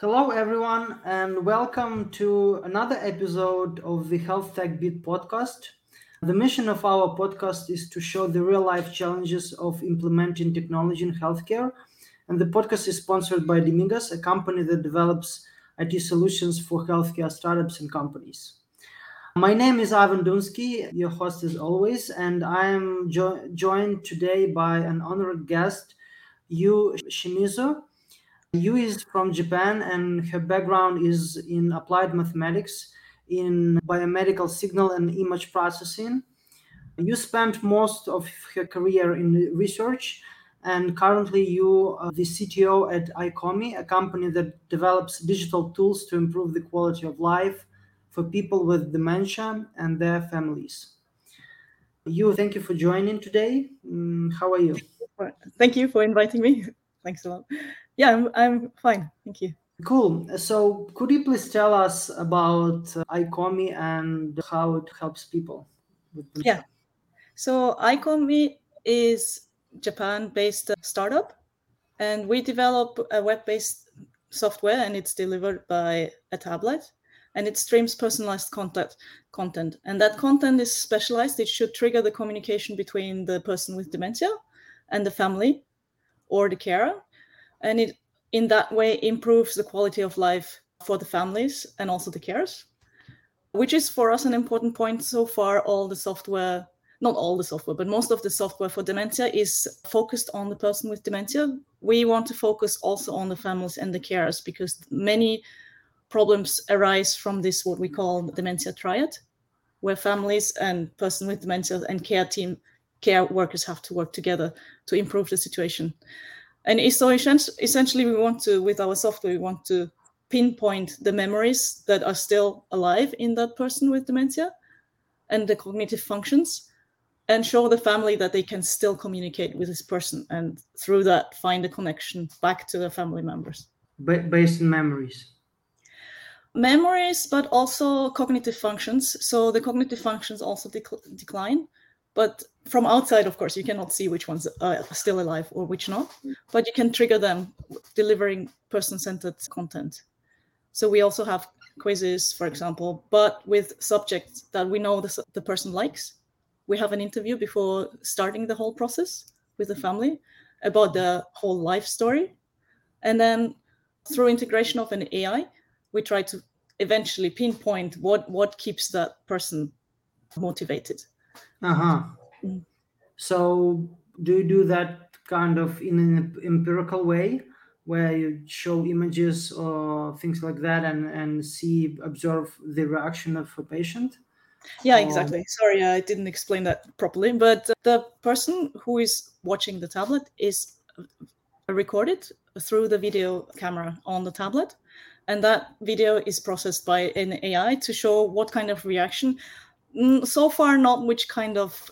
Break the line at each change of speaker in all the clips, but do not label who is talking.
Hello, everyone, and welcome to another episode of the Health Tech Beat podcast. The mission of our podcast is to show the real life challenges of implementing technology in healthcare. And the podcast is sponsored by Demigos, a company that develops IT solutions for healthcare startups and companies. My name is Ivan Dunsky, your host as always, and I am jo- joined today by an honored guest, Yu Shimizu. Yu is from Japan and her background is in applied mathematics, in biomedical signal and image processing. You spent most of her career in research and currently you are the CTO at Aikomi, a company that develops digital tools to improve the quality of life for people with dementia and their families. You, thank you for joining today. Mm, how are you?
Thank you for inviting me. Thanks a lot yeah, I'm, I'm fine. Thank you.
Cool. So, could you please tell us about uh, Aikomi and how it helps people?
yeah. So, Aikomi is Japan-based startup, and we develop a web-based software, and it's delivered by a tablet, and it streams personalized content. Content, and that content is specialized. It should trigger the communication between the person with dementia and the family or the carer and it in that way improves the quality of life for the families and also the carers which is for us an important point. So far all the software not all the software but most of the software for dementia is focused on the person with dementia. We want to focus also on the families and the carers because many problems arise from this what we call dementia triad where families and person with dementia and care team care workers have to work together to improve the situation and so essentially we want to with our software we want to pinpoint the memories that are still alive in that person with dementia and the cognitive functions and show the family that they can still communicate with this person and through that find a connection back to the family members.
Based on memories?
Memories but also cognitive functions. So the cognitive functions also dec- decline but from outside, of course, you cannot see which ones are still alive or which not, but you can trigger them delivering person centered content. So we also have quizzes, for example, but with subjects that we know the, the person likes. We have an interview before starting the whole process with the family about the whole life story. And then through integration of an AI, we try to eventually pinpoint what, what keeps that person motivated.
Uh huh. Mm. So, do you do that kind of in an empirical way, where you show images or things like that, and and see observe the reaction of a patient?
Yeah, exactly. Sorry, I didn't explain that properly. But the person who is watching the tablet is recorded through the video camera on the tablet. And that video is processed by an AI to show what kind of reaction Mm, so far not which kind of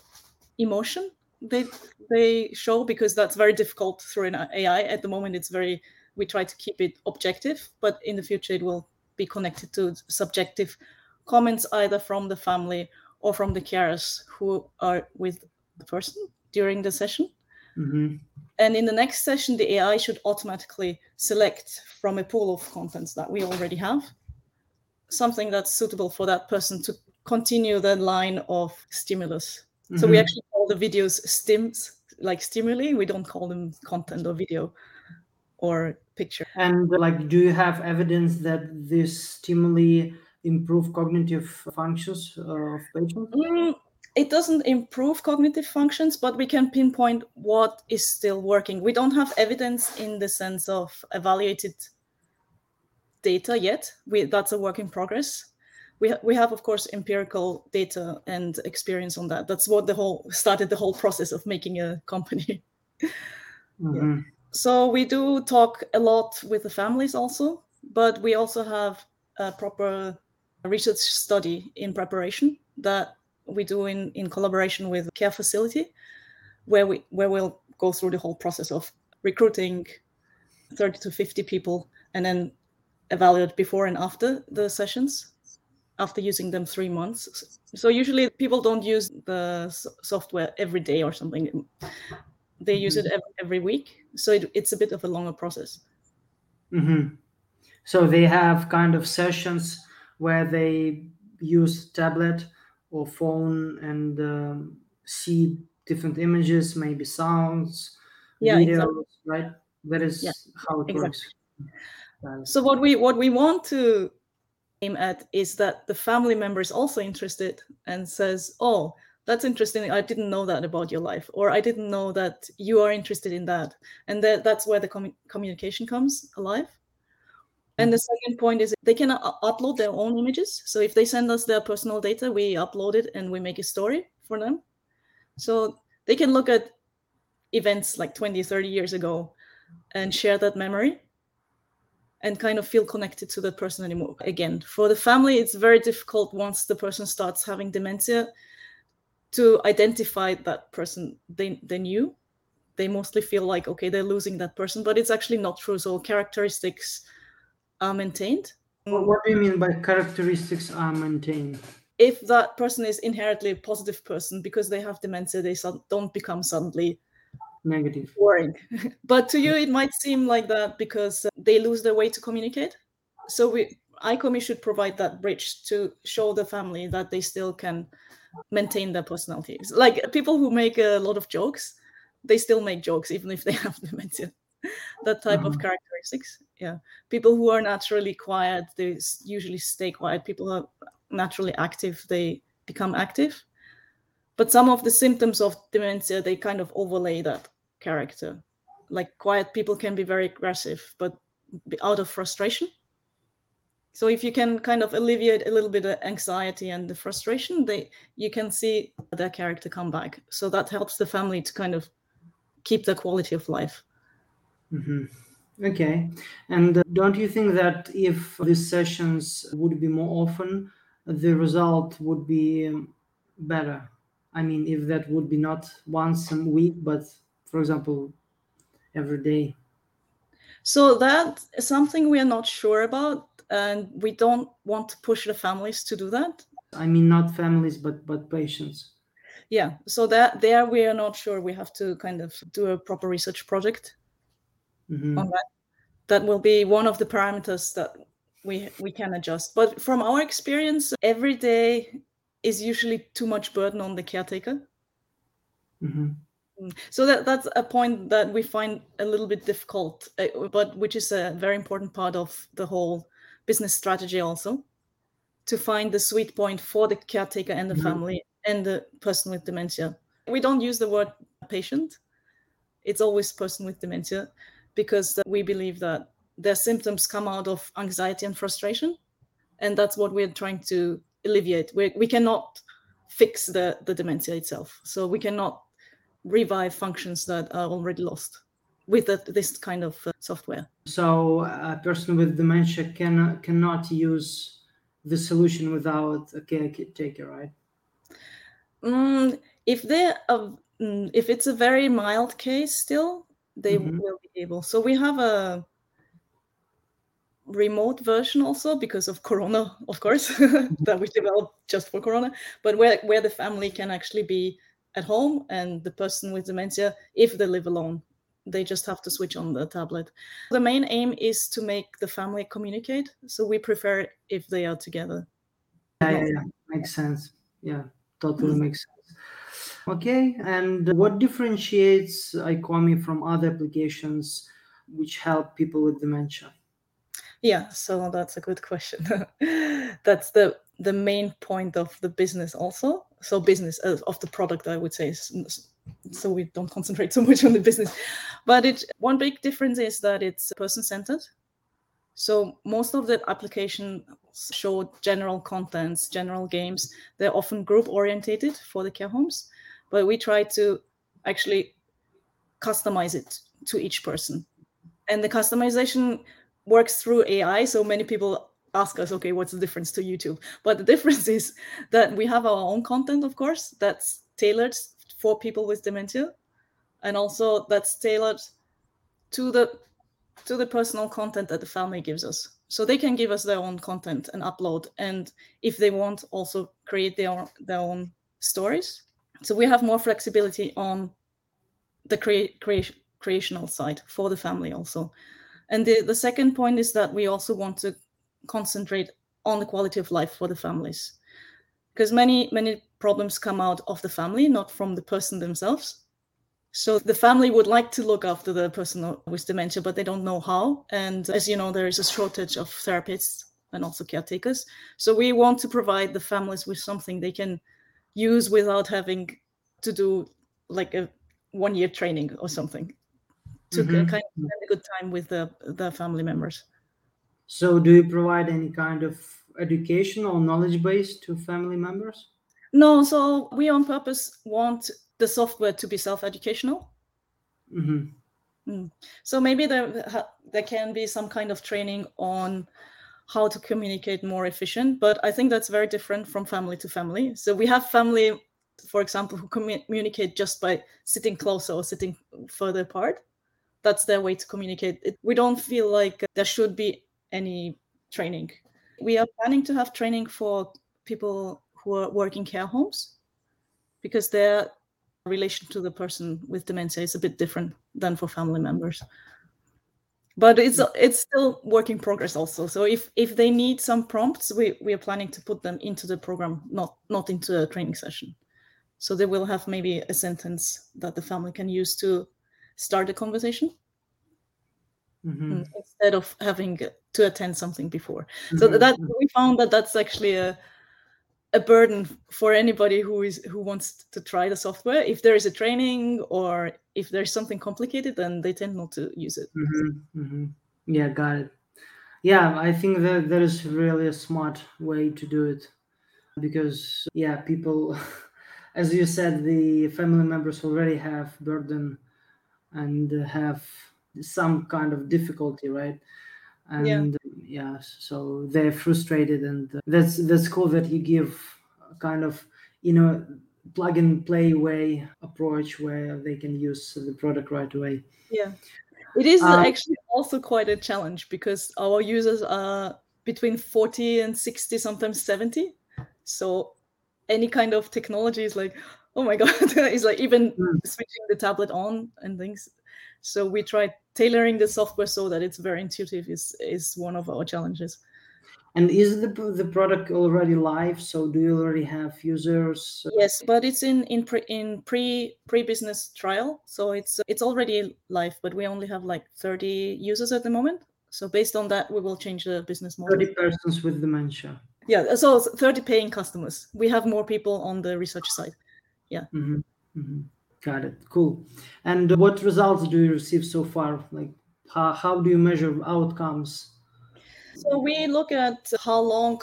emotion they they show because that's very difficult through an AI. At the moment, it's very we try to keep it objective, but in the future it will be connected to subjective comments either from the family or from the carers who are with the person during the session. Mm-hmm. And in the next session, the AI should automatically select from a pool of contents that we already have something that's suitable for that person to continue the line of stimulus. Mm-hmm. So we mm-hmm. actually call the videos stims, like stimuli. We don't call them content or video or picture.
And like, do you have evidence that this stimuli improve cognitive functions of patients?
Mm, it doesn't improve cognitive functions, but we can pinpoint what is still working. We don't have evidence in the sense of evaluated data yet. We, that's a work in progress we, we have of course empirical data and experience on that that's what the whole started the whole process of making a company mm-hmm. yeah. so we do talk a lot with the families also but we also have a proper research study in preparation that we do in, in collaboration with care facility where we where we'll go through the whole process of recruiting 30 to 50 people and then evaluate before and after the sessions after using them three months. So usually people don't use the software every day or something. They use mm-hmm. it every, every week. So it, it's a bit of a longer process.
Mm-hmm. So they have kind of sessions where they use tablet or phone and um, see different images, maybe sounds,
Yeah,
videos,
exactly.
right? That is
Yeah,
how it
exactly.
works.
So what we what we want to aim at is that the family member is also interested and says, "Oh, that's interesting. I didn't know that about your life, or I didn't know that you are interested in that." And that that's where the commu- communication comes alive. And the second point is they can upload their own images. So if they send us their personal data, we upload it and we make a story for them. So they can look at events like 20, 30 years ago and share that memory and kind of feel connected to that person anymore. Again, for the family, it's very difficult once the person starts having dementia to identify that person they, they knew. They mostly feel like, okay, they're losing that person, but it's actually not true. So characteristics are maintained.
What, what do you mean by characteristics are maintained?
If that person is inherently a positive person because they have dementia, they don't become suddenly
Negative.
boring. but to you, it might seem like that because uh, they lose their way to communicate. So we, Aikomi should provide that bridge to show the family that they still can maintain their personalities. Like people who make a lot of jokes, they still make jokes even if they have dementia. that type of
Mhm.
characteristics. Yeah. People who are naturally quiet, they usually stay quiet. People who are naturally active, they become active. But some of the symptoms of dementia, they kind of overlay that character. Like quiet people can be very aggressive, but out of frustration. So if you can kind of alleviate a little bit of anxiety and the frustration, they you can see their character come back. So that helps the family to kind of keep the quality of life.
hmm Okay. And uh, don't you think that if these sessions would be more often, the result would be um, better? I mean, if that would be not once a week, but for example, every day.
So that's something we are not sure about, and we don't want to push the families to do that.
I mean, not families, but but patients.
Yeah, so that there we are not sure. We have to kind of do a proper research project
Mhm.
on that. That will be one of the parameters that we we can adjust. But from our experience, every day is usually too much burden on the caretaker.
Mhm.
Mm. So that that's a point that we find a little bit difficult, uh, but which is a very important part of the whole business strategy also, to find the sweet point for the caretaker and the
Mhm.
family and the person with dementia. We don't use the word patient; it's always person with dementia, because we believe that their symptoms come out of anxiety and frustration, and that's what we're trying to alleviate. We we cannot fix the the dementia itself, so we cannot revive functions that are already lost with that, this kind of uh, software.
So a person with dementia can cannot use the solution without a caretaker, right?
Mm, if they mm, if it's a very mild case, still they
Mhm.
will be able. So we have a remote version also because of Corona, of course, that we developed just for Corona, but where where the family can actually be at home and the person with dementia, if they live alone, they just have to switch on the tablet. The main aim is to make the family communicate. So we prefer if they are together.
Yeah, yeah, yeah. Makes sense. Yeah, totally
Mm.
makes sense. Okay, and what differentiates Aikomi from other applications which help people with dementia?
Yeah, so that's a good question. that's the the main point of the business also. So business uh, of the product, I would say. So we don't concentrate so much on the business, but it one big difference is that it's person centered. So most of the applications show general contents, general games. They're often group orientated for the care homes, but we try to actually customize it to each person. And the customization works through AI. So many people ask us, okay, what's the difference to YouTube? But the difference is that we have our own content, of course, that's tailored for people with dementia, and also that's tailored to the to the personal content that the family gives us. So they can give us their own content and upload, and if they want, also create their own, their own stories. So we have more flexibility on the crea- creation creational side for the family also And the, the second point is that we also want to concentrate on the quality of life for the families. Because many, many problems come out of the family, not from the person themselves. So the family would like to look after the person with dementia, but they don't know how. And as you know, there is a shortage of therapists and also caretakers. So we want to provide the families with something they can use without having to do like a one year training or something to
Mhm.
kind of spend a good time with the, the family members.
So, do you provide any kind of education or knowledge base to family members?
No, so we on purpose want the software to be self-educational.
hmm
So maybe there there can be some kind of training on how to communicate more efficient, but I think that's very different from family to family. So we have family, for example, who commu- communicate just by sitting closer or sitting further apart. That's their way to communicate. It, we don't feel like there should be any training. We are planning to have training for people who are working care homes because their relation to the person with dementia is a bit different than for family members. But it's it's still work in progress also. So if if they need some prompts we we are planning to put them into the program not not into a training session. So they will have maybe a sentence that the family can use to start a conversation.
Hmm
instead of having to attend something before so
Mhm.
that we found that that's actually a a burden for anybody who is who wants to try the software if there is a training or if there's something complicated then they tend not to use it
hmm hmm Yeah, got it. Yeah, I think that that is really a smart way to do it because yeah, people, as you said, the family members already have burden and have some kind of difficulty, right?
Yeah.
And yeah, so they're frustrated, and that's that's cool that you give a kind of you know plug and play way approach where they can use the product right away.
yeah it is
Um,
actually also quite a challenge because our users are between 40 and 60 sometimes 70 so any kind of technology is like oh my god it's like even
Mm.
switching the tablet on and things so we try tailoring the software so that it's very intuitive is is one of our challenges.
And is the the product already live? So do you already have users?
yes but it's in in pre in pre pre business trial. So it's it's already live but we only have like 30 users at the moment. So based on that we will change the business model.
Thirty persons with dementia.
yeah so 30 paying customers. We have more people on the research side.
Hmm hmm Got it. Cool. And what results do you receive so far? Like, how, how do you measure outcomes?
so we look at how long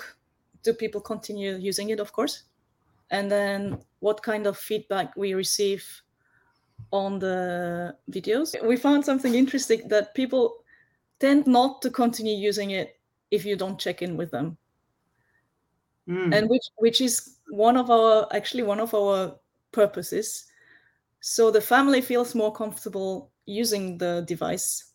do people continue using it of course and then what kind of feedback we receive on the videos we found something interesting that people tend not to continue using it if you don't check in with them
Mm,
and which which is one of our actually one of our purposes so the family feels more comfortable using the device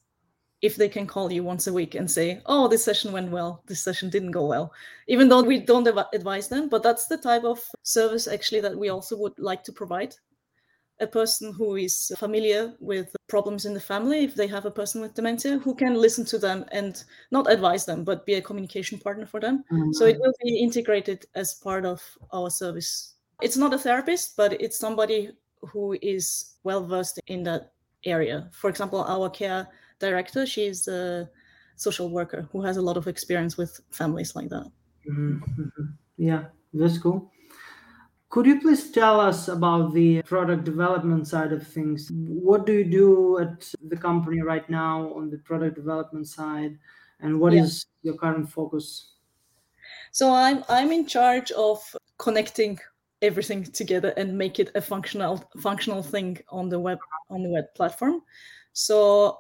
if they can call you once a week and say oh this session went well. This session didn't go well. Even though we don't adv- advise them but that's the type of service actually that we also would like to provide. A person who is familiar with problems in the family if they have a person with dementia who can listen to them and not advise them but be a communication partner for them. Mm-hmm. So it will be integrated as part of our service. It's not a therapist, but it's somebody who is well versed in that area. For example, our care director, she's a social worker who has a lot of experience with families like that.
Mhm, mhm. Yeah, that's cool. Could you please tell us about the product development side of things? What do you do at the company right now on the product development side? And what is
Yeah.
your current focus?
So I'm I'm in charge of connecting everything together and make it a functional functional thing on the web on the web platform. So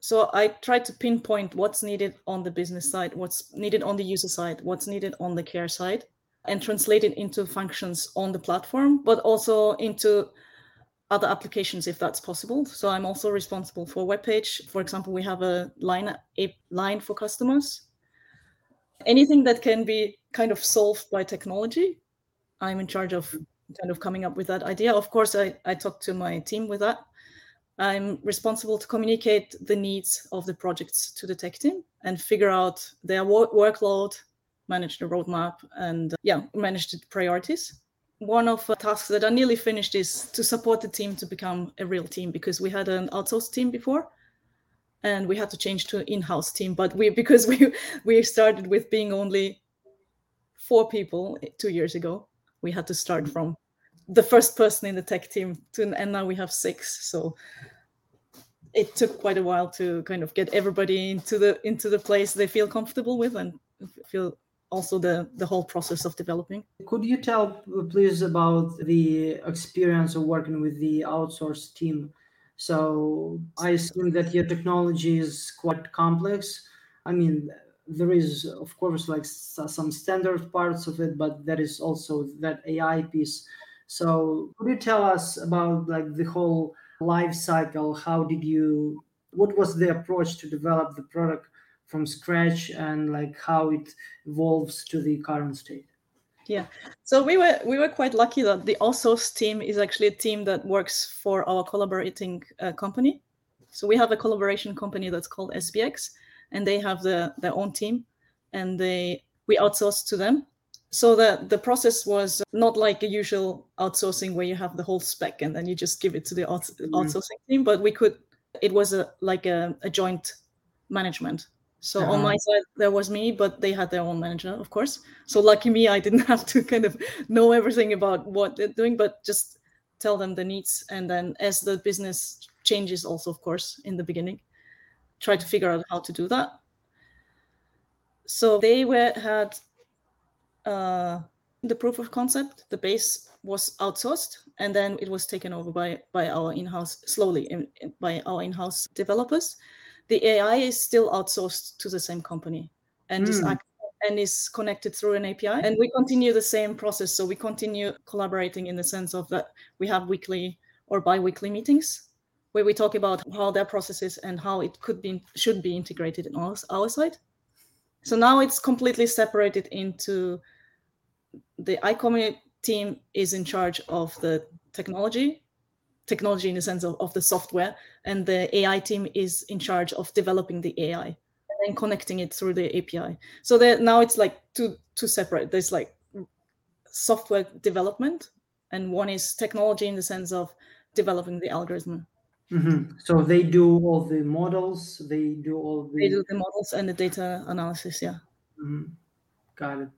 so I try to pinpoint what's needed on the business side, what's needed on the user side, what's needed on the care side, and translate it into functions on the platform, but also into other applications if that's possible. So I'm also responsible for web page. For example, we have a line a line for customers. Anything that can be kind of solved by technology, I'm in charge of kind of coming up with that idea. Of course, I, I talk to my team with that. I'm responsible to communicate the needs of the projects to the tech team and figure out their work- workload, manage the roadmap, and uh, yeah, manage the priorities. One of the tasks that are nearly finished is to support the team to become a real team because we had an outsourced team before and we had to change to in-house team but we because we we started with being only four people two years ago we had to start mm-hmm. from the first person in the tech team to, and now we have six so it took quite a while to kind of get everybody into the into the place they feel comfortable with and feel also the the whole process of developing
Could you tell, please, about the experience of working with the outsourced team? So I assume that your technology is quite complex. I mean, there is, of course, like some standard parts of it, but there is also that AI piece. So could you tell us about like the whole life cycle? How did you, what was the approach to develop the product from scratch and like how it evolves to the current state?
Yeah. So we were we were quite lucky that the outsourced team is actually a team that works for our collaborating uh, company. So we have a collaboration company that's called SBX, and they have the their own team, and they we outsource to them. So the the process was not like a usual outsourcing where you have the whole spec and then you just give it to the out, mm. outsourcing team, but we could. It was a like a, a joint management. So on my uh-huh. side, there was me, but they had their own manager, of course. So lucky me, I didn't have to kind of know everything about what they're doing, but just tell them the needs. And then as the business changes, also, of course, in the beginning, try to figure out how to do that. So they were had uh, the proof of concept. The base was outsourced, and then it was taken over by by our in-house slowly in, by our in-house developers the AI is still outsourced to the same company and is
Hmm.
and is connected through an API. And we continue the same process. So we continue collaborating in the sense of that we have weekly or bi-weekly meetings where we talk about how their process is and how it could be should be integrated in our, our side. So now it's completely separated into the iCommunity team is in charge of the technology technology in the sense of, of the software and the ai team is in charge of developing the ai and then connecting it through the api so that now it's like two two separate. There's like software development and one is technology in the sense of developing the algorithm
Mhm. So they do all the models, they do all the.
they do the models and the data analysis yeah
Mhm. Got it.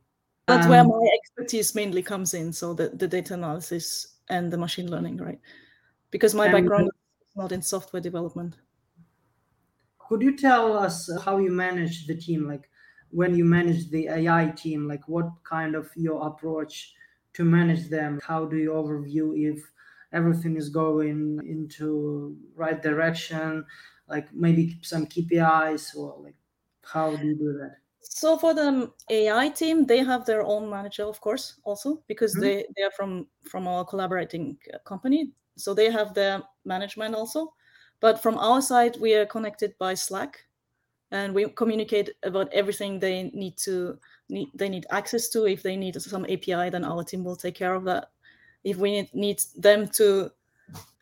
that's where
Um,
my expertise mainly comes in so the, the data analysis and the machine learning right because my background is not in software development
Could you tell us how you manage the team? Like when you manage the AI team, like what kind of your approach to manage them? How do you overview if everything is going into right direction? Like maybe some KPIs or like how do you do that?
So for the AI team, they have their own manager, of course, also because
Mhm.
they they are from from our collaborating uh, company. So they have their management also. But from our side, we are connected by Slack, and we communicate about everything they need to need they need access to. If they need some API, then our team will take care of that. If we need, need them to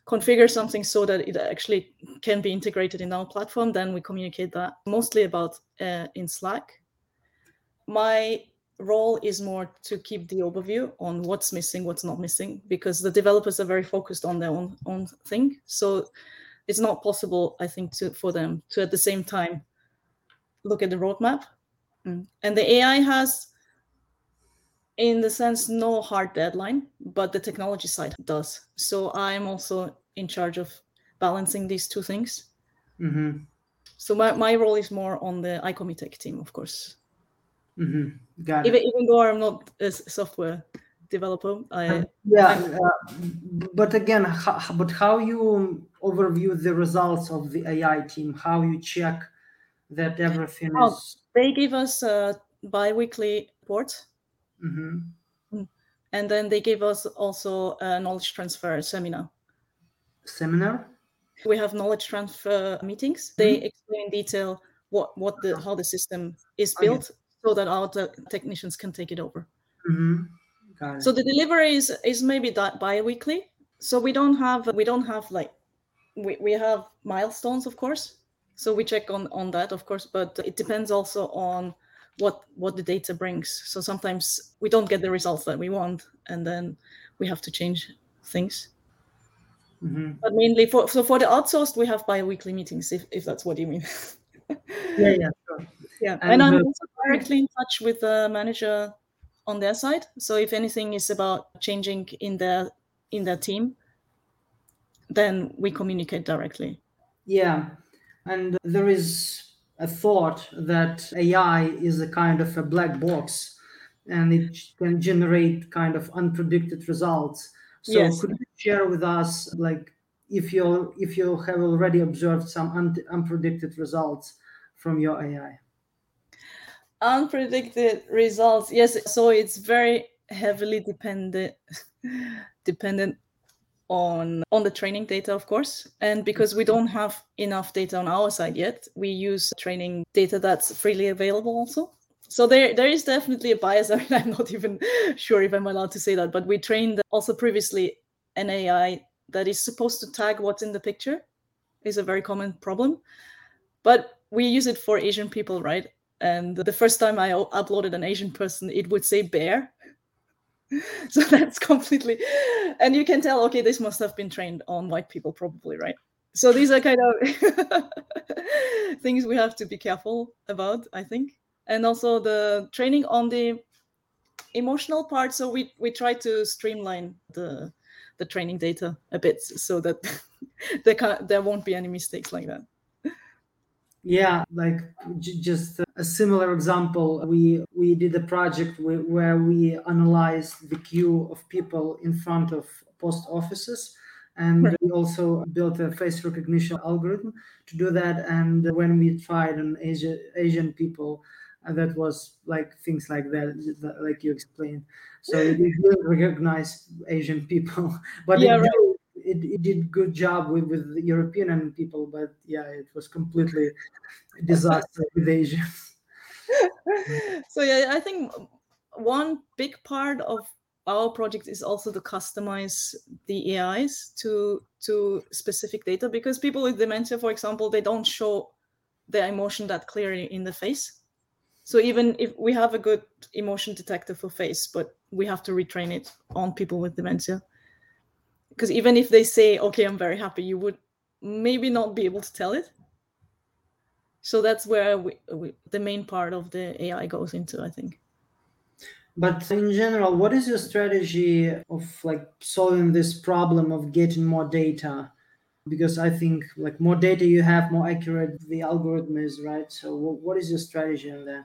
configure something so that it actually can be integrated in our platform, then we communicate that mostly about uh, in Slack my role is more to keep the overview on what's missing, what's not missing, because the developers are very focused on their own own thing. So it's not possible, I think, to for them to at the same time look at the roadmap. Mm. And the AI has, in the sense, no hard deadline, but the technology side does. So I'm also in charge of balancing these two things.
Mm-hmm.
So my, my role is more on the Aikomi tech team, of course.
Mm-hmm. Got it.
even even though I'm not a software developer, I
Yeah, uh, but again, ho- but how you overview the results of the AI team? How you check that everything
Oh.
is?
they give us a bi-weekly report,
Mhm.
and then they give us also a knowledge transfer seminar.
Seminar.
We have knowledge transfer meetings. They explain in detail what what the how the system is
Okay.
built, so that our te- technicians can take it over.
hmm Got it.
So the delivery is is maybe that bi-weekly. So we don't have we don't have like we, we have milestones, of course. So we check on on that, of course, but it depends also on what what the data brings. So sometimes we don't get the results that we want, and then we have to change things. Mm-hmm. But mainly for so for the outsourced, we have bi-weekly meetings, if, if that's what you mean.
yeah, yeah, sure.
Yeah, and, and I'm also directly in touch with the manager on their side. So if anything is about changing in their in their team, then we communicate directly.
Yeah, and there is a thought that AI is a kind of a black box and it can generate kind of unpredicted results. So yes. could you share with us like if you if you have already observed some un- unpredicted results from your AI?
Unpredicted results, yes. So it's very heavily dependent dependent on on the training data of course. And because we don't have enough data on our side yet we use training data that's freely available also. So there there is definitely a bias. I mean, i'm not even sure if i'm allowed to say that but we trained also previously an ai that is supposed to tag what's in the picture is a very common problem. But we use it for asian people right? And the first time i uploaded an asian person it would say bear so that's completely and you can tell okay this must have been trained on white people probably right? So these are kind of things we have to be careful about i think. And also the training on the emotional part so we we try to streamline the the training data a bit so that there can there won't be any mistakes like that
yeah like j- just a similar example. We we did a project where we analyzed the queue of people in front of post offices and right. we also built a face recognition algorithm to do that. And when we tried on Asia, asian people uh, that was like things like that like you explained. So it didn't recognize asian people but yeah, it, right it, it did good job with with the European people, but yeah, it was completely disaster with Asia.
so yeah, I think one big part of our project is also to customize the AIs to to specific data because people with dementia, for example, they don't show their emotion that clearly in the face. So even if we have a good emotion detector for face, but we have to retrain it on people with dementia because even if they say okay i'm very happy you would maybe not be able to tell it. So that's where we, we, the main part of the ai goes into i think.
But in general what is your strategy of like solving this problem of getting more data? Because i think like more data you have more accurate the algorithm is right? So what is your strategy in that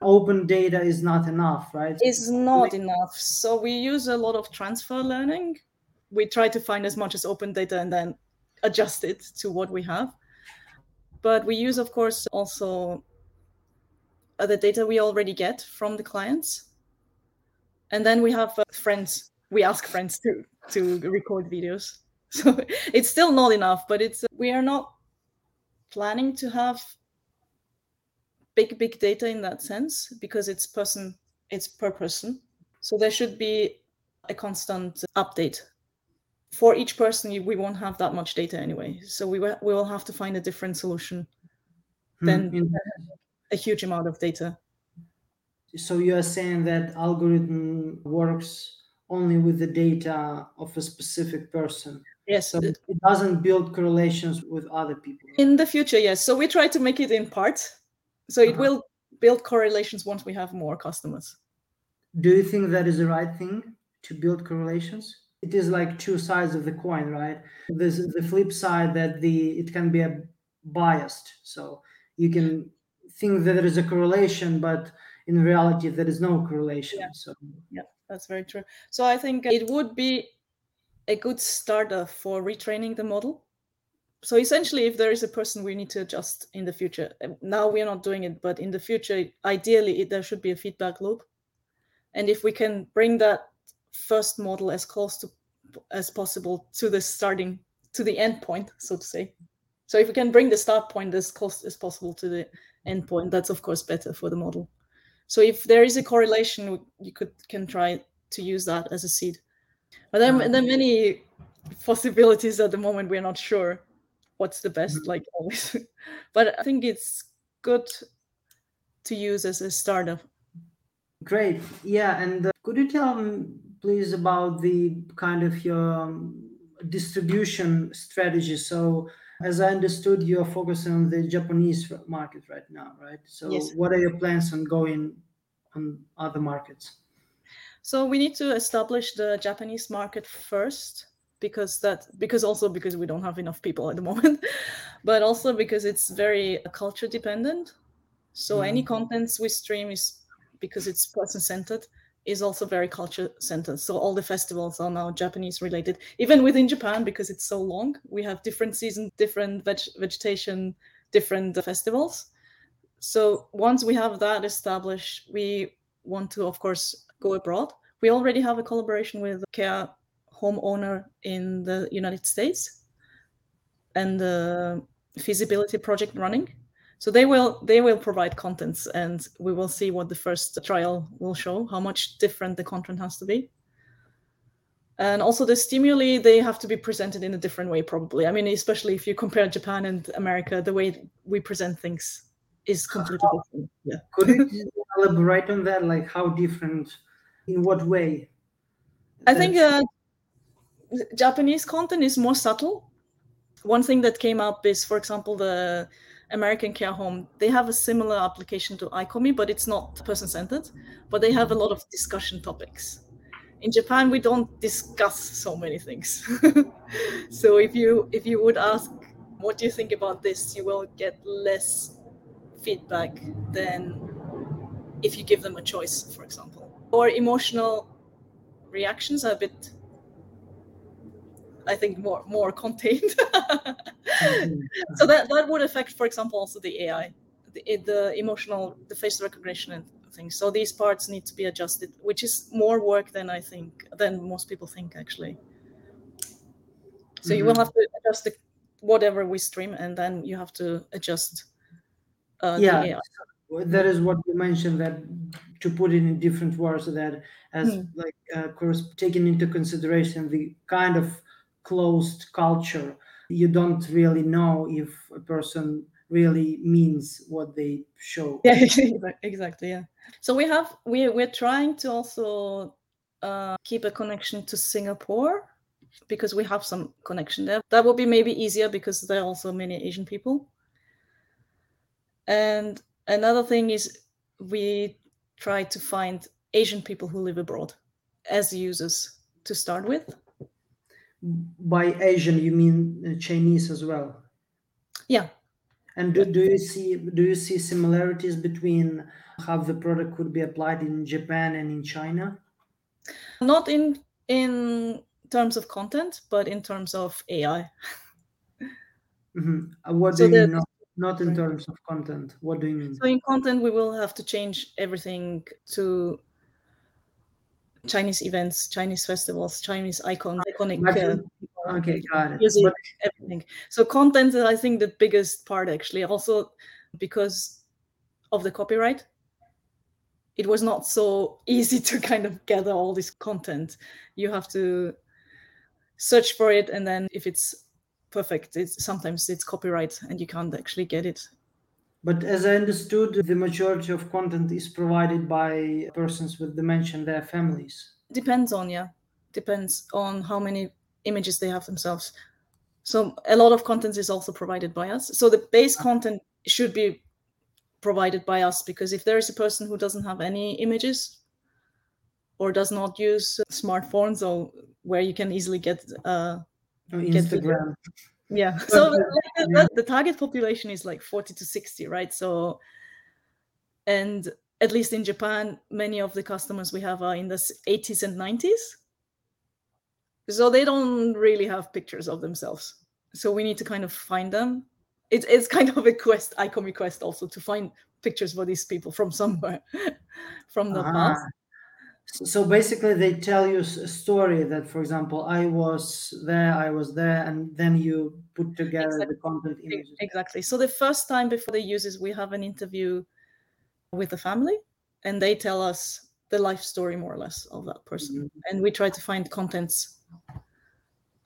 open data is not enough right?
It's not enough. So we use a lot of transfer learning we try to find as much as open data and then adjust it to what we have. But we use, of course, also the data we already get from the clients. And then we have uh, friends. We ask friends to to record videos. So it's still not enough, but it's uh, we are not planning to have big big data in that sense because it's person it's per person. So there should be a constant update for each person we won't have that much data anyway. So we will, we will have to find a different solution than mm-hmm. a huge amount of data.
So you are saying that algorithm works only with the data of a specific person?
Yes.
So it doesn't build correlations with other people?
In the future yes. So we try to make it in part. So it uh-huh. will build correlations once we have more customers.
Do you think that is the right thing to build correlations it is like two sides of the coin right? There's the flip side that the it can be a biased. So you can think that there is a correlation but in reality there is no correlation.
Yeah.
so
yeah that's very true. So i think it would be a good starter uh, for retraining the model. So essentially if there is a person we need to adjust in the future. Now we're not doing it but in the future ideally it, there should be a feedback loop. And if we can bring that first model as close to as possible to the starting to the end point so to say so if we can bring the start point as close as possible to the end point that's of course better for the model so if there is a correlation you could can try to use that as a seed but there, there are many possibilities at the moment. We're not sure what's the best,
Mhm.
like always. but I think it's good to use as a startup.
Great. Yeah. And uh, could you tell please, about the kind of your um, distribution strategy? So, as I understood, you're focusing on the Japanese market right now, right? So,
Yes.
what are your plans on going on other markets?
So we need to establish the Japanese market first because that because also because we don't have enough people at the moment, but also because it's very culture dependent. So any
Mhm.
contents we stream is because it's person centered is also very culture centered. So all the festivals are now Japanese related. Even within Japan, because it's so long, we have different seasons, different veg- vegetation, different festivals. So once we have that established, we want to, of course, go abroad. We already have a collaboration with Care homeowner in the United States and the feasibility project running. So they will they will provide contents and we will see what the first trial will show, how much different the content has to be. And also the stimuli, they have to be presented in a different way, probably. I mean, especially if you compare Japan and America, the way we present things is completely different. Yeah.
Could you elaborate on that? Like, how different? In what way?
I think uh, Japanese content is more subtle. One thing that came up is, for example, the American care home. They have a similar application to Aikomi, but it's not person centered. But they have a lot of discussion topics. In Japan, we don't discuss so many things. so if you if you would ask, what do you think about this, you will get less feedback than if you give them a choice, for example. Or emotional reactions are a bit I think more more contained.
Mhm.
so that that would affect, for example, also the AI, the, the emotional, the face recognition and things. So these parts need to be adjusted, which is more work than I think than most people think actually. So you will
Mhm.
have to adjust the, whatever we stream, and then you have to adjust. Uh,
yeah
the AI.
Well, that is what you mentioned that to put it in different words that as
Hmm.
like uh, course taking into consideration the kind of closed culture you don't really know if a person really means what they show
Yeah, exactly. Yeah. So we have we we're trying to also uh, keep a connection to Singapore because we have some connection there. That would be maybe easier because there are also many Asian people. And another thing is we try to find Asian people who live abroad as users to start with.
By asian you mean uh, chinese as well
Yeah.
and do, do you see do you see similarities between how the product could be applied in japan and in china
Not in in terms of content, but in terms of AI.
Mhm. Uh, what
So
do you mean not, not in terms of content what do you mean
So in content, we will have to change everything to Chinese events, Chinese festivals, Chinese icons, iconic uh,
okay got it
music,
but
everything. So content is, I think, the biggest part actually. Also because of the copyright, it was not so easy to kind of gather all this content. You have to search for it, and then if it's perfect, it's sometimes it's copyright, and you can't actually get it.
But as I understood, the majority of content is provided by persons with dementia and their families.
depends on yeah depends on how many images they have themselves so a lot of content is also provided by us so the base content should be provided by us because if there is a person who doesn't have any images or does not use smartphones or where you can easily get uh Get video.
Instagram.
yeah so
But,
like, the,
yeah.
the target population is like 40 to 60 right so and at least in japan many of the customers we have are in the 80s and 90s so they don't really have pictures of themselves so we need to kind of find them it's, it's kind of a quest icon request also to find pictures for these people from somewhere from the
Ah.
past
So- basically, they tell you a story that, for example, I was there, I was there, and then you put together the content images.
Exactly. So the first time before the users, we have an interview with the family, and they tell us the life story more or less of that person,
Mhm.
and we try to find contents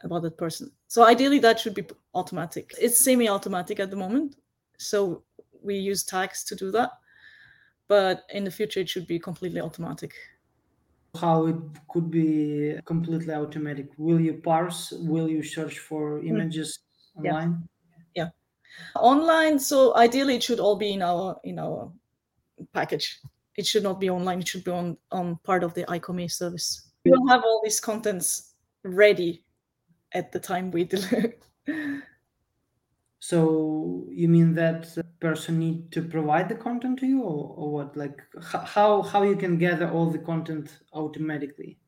about that person. So ideally, that should be automatic. It's semi-automatic at the moment, so we use tags to do that. But in the future, it should be completely automatic.
How it could be completely automatic? Will you parse? Will you search for
Hmm.
images online?
Yeah, online. So ideally, it should all be in our in our package. It should not be online. It should be on on part of the Aikomi service. We will have all these contents ready at the time we deliver.
So you mean that person need to provide the content to you, or, or what? Like how how you can gather all the content automatically?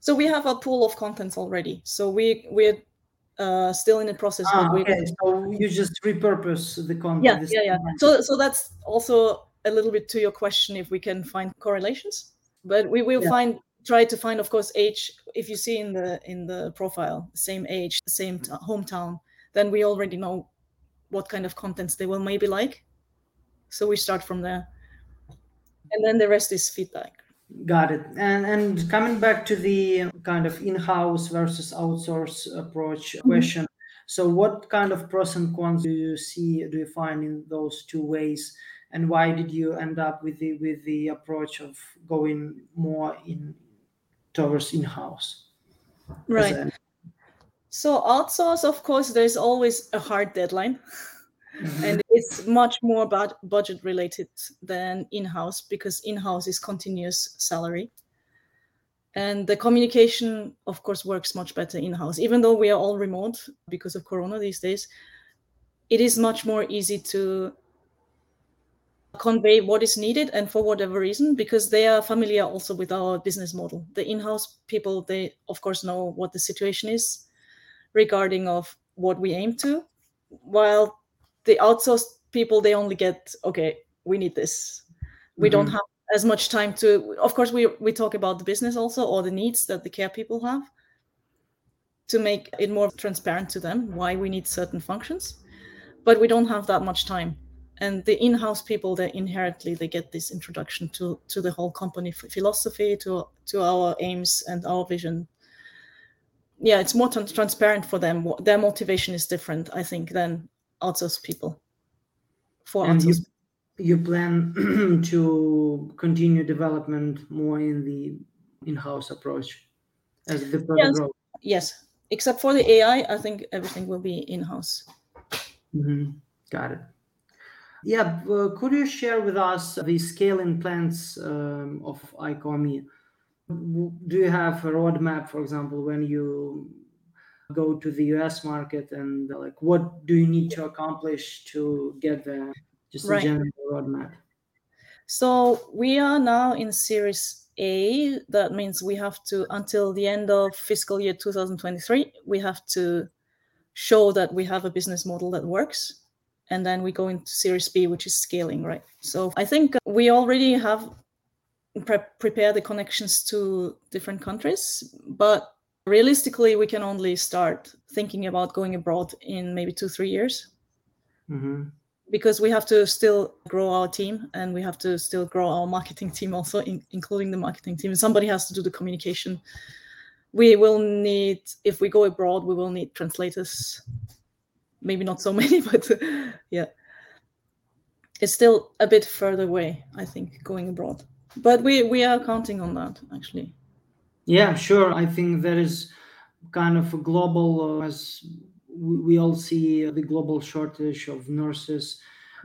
so we have a pool of contents already. So we we're uh, still in the process.
Ah, okay. So you just repurpose the content.
yeah yeah yeah so so that's also a little bit to your question if we can find correlations but we will
Yeah.
find try to find of course age if you see in the in the profile same age same t- hometown then we already know what kind of contents they will maybe like so we start from there and then the rest is feedback
Got it. And and coming back to the kind of in-house versus outsource approach mm-hmm. question. So what kind of pros and cons do you see, do you find in those two ways? And why did you end up with the with the approach of going more in towards in-house?
right so outsource of course there's always a hard deadline
Mhm.
and it's much more about budget related than in-house because in-house is continuous salary and the communication of course works much better in-house even though we are all remote because of corona these days it is much more easy to convey what is needed and for whatever reason because they are familiar also with our business model. The in-house people they of course know what the situation is regarding of what we aim to while the outsourced people they only get okay we need this. We don't
Mhm.
have as much time to of course we we talk about the business also or the needs that the care people have to make it more transparent to them why we need certain functions but we don't have that much time and the in-house people they inherently they get this introduction to to the whole company ph- philosophy to to our aims and our vision. Yeah it's more tran- transparent for them. Their motivation is different i think than outsourced people. For
And you,
outsourced
you plan to continue development more in the in-house approach as the
Yes. yes. Except for the ai i think everything will be in-house.
Mhm. Got it. Yeah, uh, could you share with us the scaling plans um, of Aikomi? Do you have a roadmap, for example, when you go to the US market and uh, like what do you need to accomplish to get there? Just a general roadmap.
So we are now in Series A. That means we have to, until the end of fiscal year 2023, we have to show that we have a business model that works. And then we go into Series B, which is scaling, right? So I think we already have pre- prepared the connections to different countries, but realistically, we can only start thinking about going abroad in maybe two, three years.
Hmm
because we have to still grow our team and we have to still grow our marketing team also in, including the marketing team. Somebody has to do the communication we will need if we go abroad we will need translators maybe not so many but yeah it's still a bit further away i think going abroad but we we are counting on that actually
Yeah, sure. I think there is kind of a global, uh, as we all see, the global shortage of nurses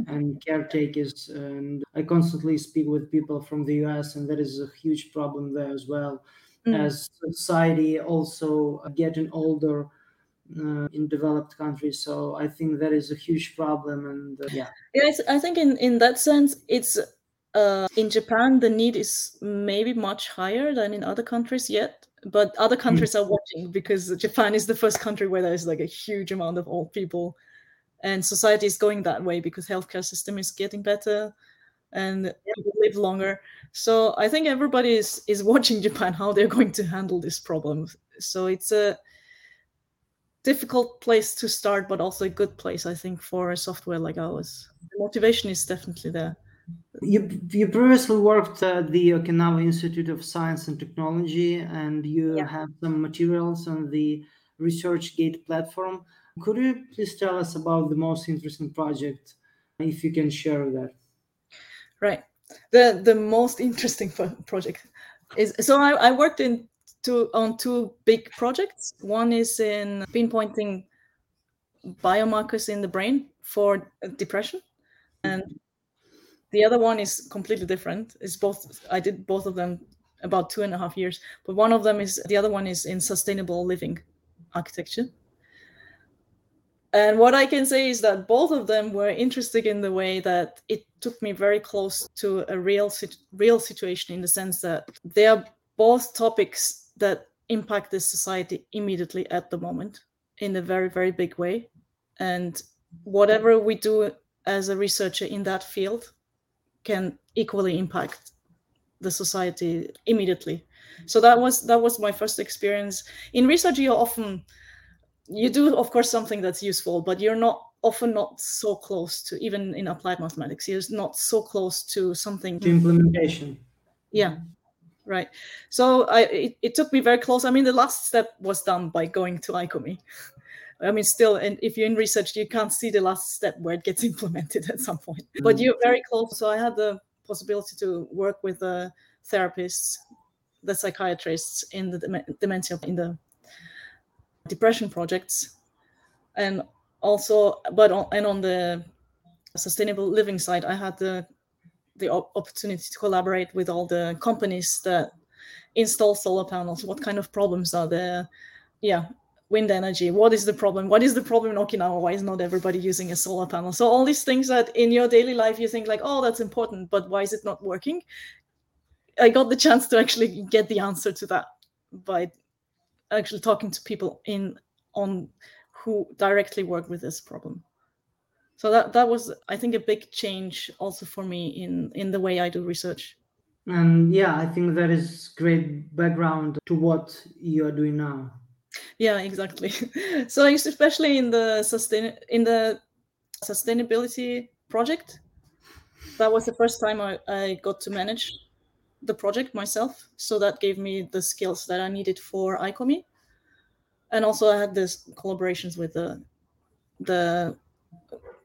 and caretakers. And I constantly speak with people from the US, and there is a huge problem there as well.
Mm.
As society also getting older uh, in developed countries, so I think that is a huge problem. And uh, yeah,
Yeah, I think in in that sense, it's uh, in Japan the need is maybe much higher than in other countries yet. But other countries are watching because Japan is the first country where there is like a huge amount of old people, and society is going that way because healthcare system is getting better, and people live longer. So I think everybody is is watching Japan how they're going to handle this problem. So it's a difficult place to start, but also a good place, I think, for a software like ours. The motivation is definitely there.
You, you previously worked at the Okinawa Institute of Science and Technology, and you
Yeah.
have some materials on the ResearchGate platform. Could you please tell us about the most interesting project, if you can share that?
Right. The the most interesting project is so I, I worked in two on two big projects. One is in pinpointing biomarkers in the brain for depression, and the other one is completely different. It's both I did both of them about two and a half years, but one of them is the other one is in sustainable living architecture. And what I can say is that both of them were interesting in the way that it took me very close to a real real situation in the sense that they are both topics that impact the society immediately at the moment in a very very big way. And whatever we do as a researcher in that field can equally impact the society immediately. So that was that was my first experience. In research you often you do of course something that's useful but you're not often not so close to even in applied mathematics you're not so close to something.
To implementation.
Yeah right so i it, it took me very close i mean the last step was done by going to Aikomi I mean, still, and if you're in research, you can't see the last step where it gets implemented at some point. But you're very close. So I had the possibility to work with the therapists, the psychiatrists in the dementia, in the depression projects, and also, but on, and on the sustainable living side, I had the the opportunity to collaborate with all the companies that install solar panels. What kind of problems are there? Yeah, wind energy what is the problem? What is the problem in okinawa? Why is not everybody using a solar panel? So all these things that in your daily life you think like oh that's important but why is it not working? I got the chance to actually get the answer to that by actually talking to people in on who directly work with this problem so that that was i think a big change also for me in in the way i do research.
And yeah i think that is great background to what you are doing now.
Yeah exactly. So I used especially in the sustain in the sustainability project that was the first time I, I got to manage the project myself. So that gave me the skills that i needed for Aikomi and also i had this collaborations with the the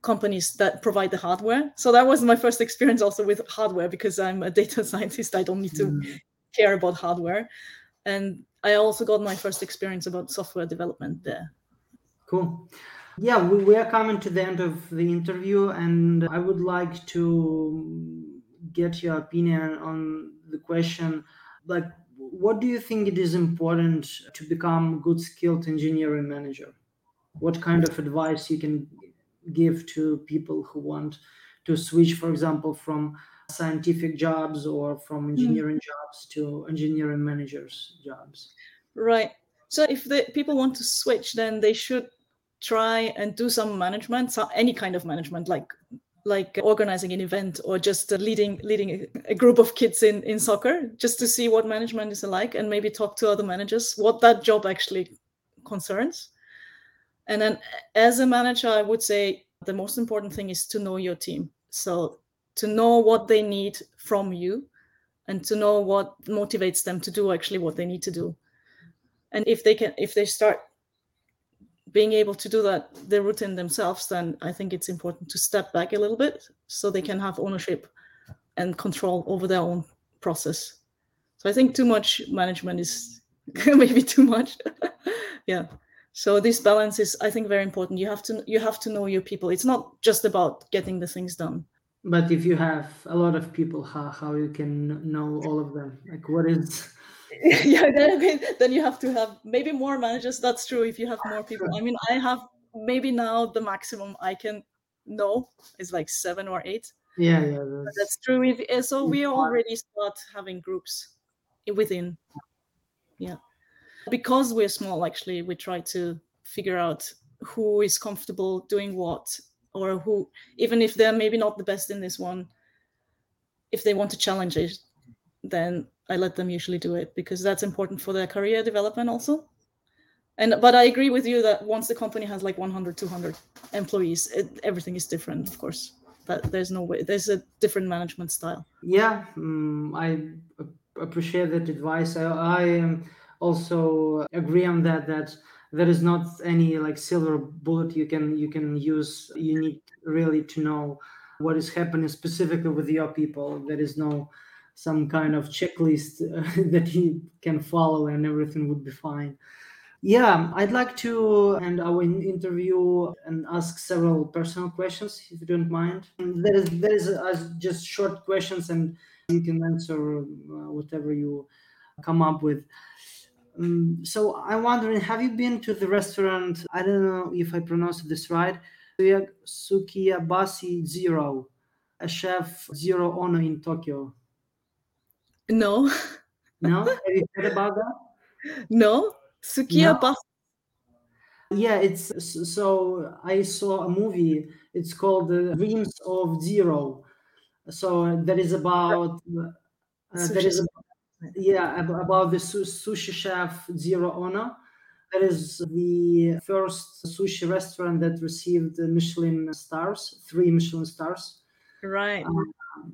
companies that provide the hardware so that was my first experience also with hardware because i'm a data scientist i don't need to mm. care about hardware and I also got my first experience about software development there.
Cool. Yeah, we, we are coming to the end of the interview, and I would like to get your opinion on the question like, what do you think it is important to become good skilled engineering manager? What kind of advice you can give to people who want to switch, for example, from scientific jobs or from hmm. engineering mm. jobs to engineering managers jobs
right so if the people want to switch then they should try and do some management so any kind of management like like organizing an event or just leading leading a group of kids in in soccer just to see what management is like and maybe talk to other managers what that job actually concerns and then as a manager i would say the most important thing is to know your team. So to know what they need from you and to know what motivates them to do actually what they need to do. And if they can if they start being able to do that the routine themselves then i think it's important to step back a little bit so they can have ownership and control over their own process. So i think too much management is maybe too much. Yeah so this balance is i think very important. You have to you have to know your people. It's not just about getting the things done.
But if you have a lot of people how, how you can know all of them? Like what is
yeah then, then you have to have maybe more managers. That's true if you have more people. I mean i have maybe now the maximum i can know is like seven or eight.
Yeah yeah that's,
that's true eh, so we already start having groups within. Yeah because we're small actually we try to figure out who is comfortable doing what or who even if they're maybe not the best in this one if they want to challenge it then i let them usually do it because that's important for their career development also. And but i agree with you that once the company has like 100 200 employees it, everything is different of course. But there's no way there's a different management style.
Yeah um, i appreciate that advice. I, I also agree on that that there is not any like silver bullet you can you can use. You need really to know what is happening specifically with your people. There is no some kind of checklist uh, that you can follow and everything would be fine. Yeah i'd like to end our interview and ask several personal questions if you don't mind. There is there is uh, just short questions and you can answer uh, whatever you come up with um, so I'm wondering, have you been to the restaurant? I don't know if I pronounced this right. Sukiyabashi Jiro, a chef Jiro Ono in Tokyo.
No.
No, have you heard about that?
No, Sukiyabashi.
No. Yeah, it's so I saw a movie. It's called The Dreams of Jiro. So that is about uh, that is yeah about the sushi chef Jiro Ono. That is the first sushi restaurant that received Michelin stars, three Michelin stars.
Right.
Um,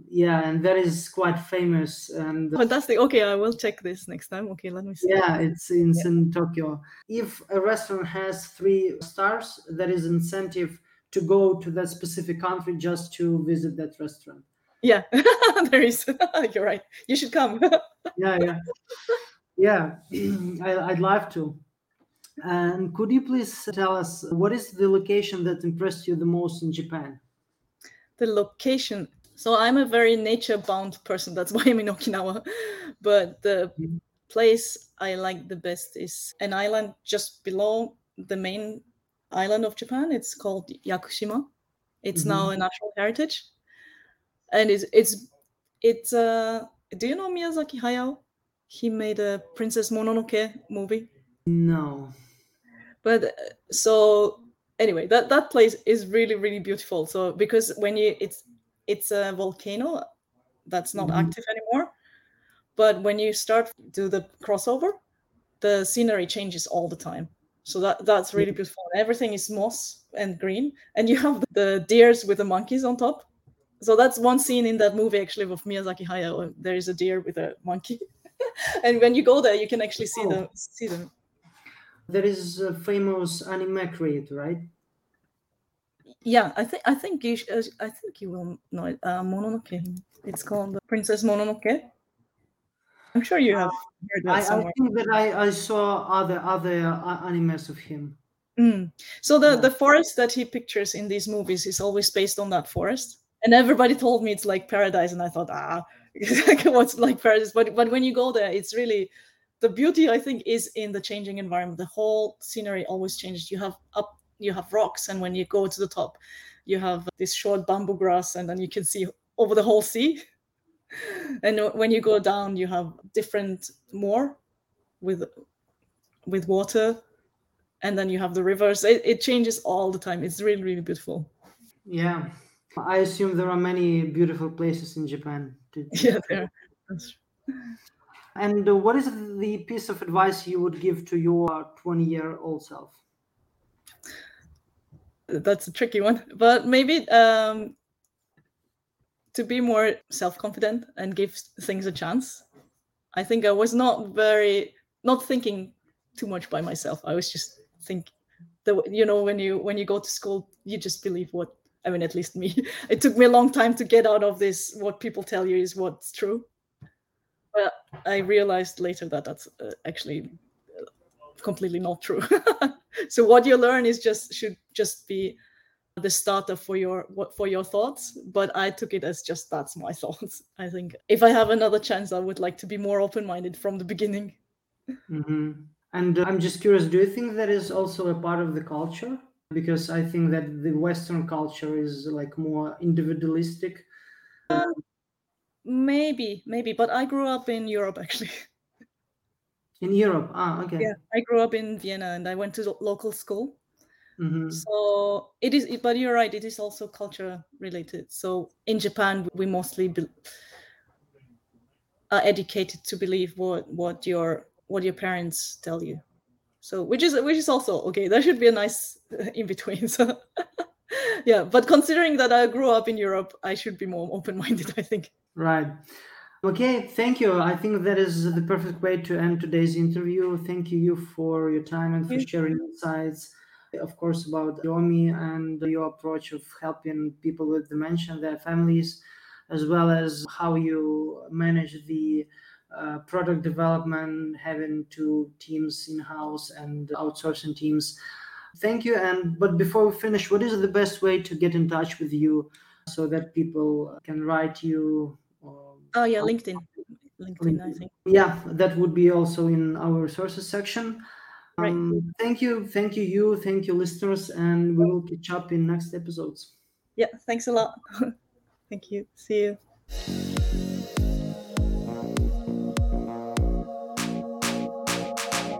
yeah, and that is quite famous. And
fantastic. Okay, I will check this next time. Okay, let me see.
Yeah, it's, it's yeah. in Tokyo. If a restaurant has three stars, there is incentive to go to that specific country just to visit that restaurant.
Yeah, there is. You're right. You should come.
Yeah, yeah, yeah. I, I'd love to. And could you please tell us what is the location that impressed you the most in Japan?
The location. So I'm a very nature-bound person. That's why I'm in Okinawa. But the mm-hmm. place I like the best is an island just below the main island of Japan. It's called Yakushima. It's mm-hmm. now a national heritage and it's it's it's uh do you know Miyazaki Hayao? He made a Princess Mononoke movie.
No.
But uh, so anyway, that that place is really really beautiful. So because when you it's it's a volcano that's not mm-hmm. active anymore, but when you start do the crossover, the scenery changes all the time. So that that's really beautiful. Everything is moss and green, and you have the deers with the monkeys on top so that's one scene in that movie actually of Miyazaki Hayao. There is a deer with a monkey, and when you go there, you can actually see oh. them. See them.
There is a famous anime creator, right?
Yeah, I think I think you sh- uh, I think you will know it. Uh, Mononoke. It's called Princess Mononoke. I'm sure you have heard that
I,
somewhere.
I think that I, I saw other other uh, animes of him.
Mm. So the, yeah. the forest that he pictures in these movies is always based on that forest and everybody told me it's like paradise and i thought ah what's like paradise. But but when you go there it's really the beauty i think is in the changing environment. The whole scenery always changes. You have up you have rocks and when you go to the top you have this short bamboo grass and then you can see over the whole sea. And when you go down you have different more with with water and then you have the rivers. It, it changes all the time. It's really really beautiful.
Yeah I assume there are many beautiful places in Japan.
To... Yeah, there.
And uh, what is the piece of advice you would give to your 20 year old self?
That's a tricky one, but maybe um, to be more self confident and give things a chance. I think I was not very, not thinking too much by myself. I was just think that, you know, when you, when you go to school, you just believe what I mean, at least me. It took me a long time to get out of this. What people tell you is what's true. But I realized later that that's uh, actually uh, completely not true. so what you learn is just should just be the starter for your for your thoughts. But I took it as just that's my thoughts. I think if I have another chance, I would like to be more open minded from the beginning.
Mm-hmm. And uh, I'm just curious. Do you think that is also a part of the culture? Because I think that the Western culture is like more individualistic.
Um, maybe, maybe, but I grew up in Europe actually.
In Europe, ah, okay.
Yeah, I grew up in Vienna and I went to local school.
Mm-hmm.
So it is, but you're right. It is also culture related. So in Japan, we mostly be, are educated to believe what what your what your parents tell you so which is which is also okay there should be a nice uh, in between so yeah but considering that i grew up in europe i should be more open-minded i think
right Okay, thank you. I think that is the perfect way to end today's interview. Thank you for your time and for sharing insights, of course, about Aikomi and your approach of helping people with dementia and their families, as well as how you manage the uh, product development, having two teams in house and outsourcing teams. Thank you. And but before we finish, what is the best way to get in touch with you so that people can write you
Oh yeah, LinkedIn. LinkedIn, I think.
Yeah, that would be also in our resources section.
Right.
Um, thank you, thank you, you, thank you, listeners, and we will catch up in next episodes.
Yeah, thanks a lot. thank you. See you.